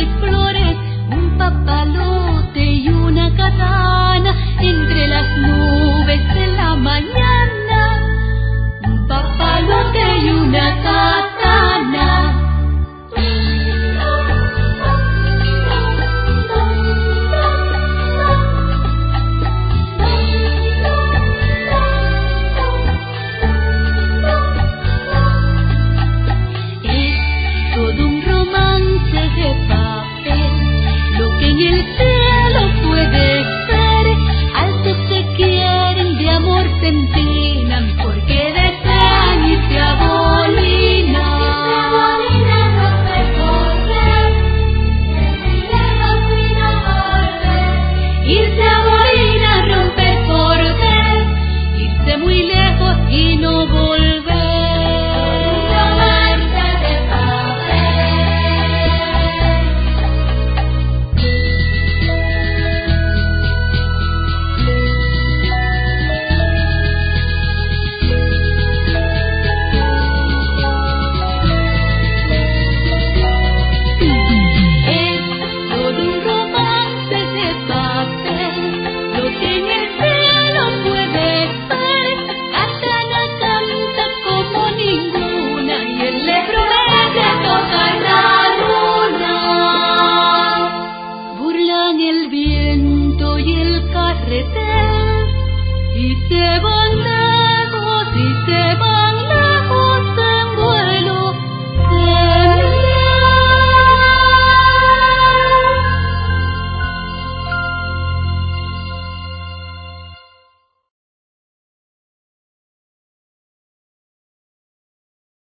y flores, un papalo. Y el carretel y se van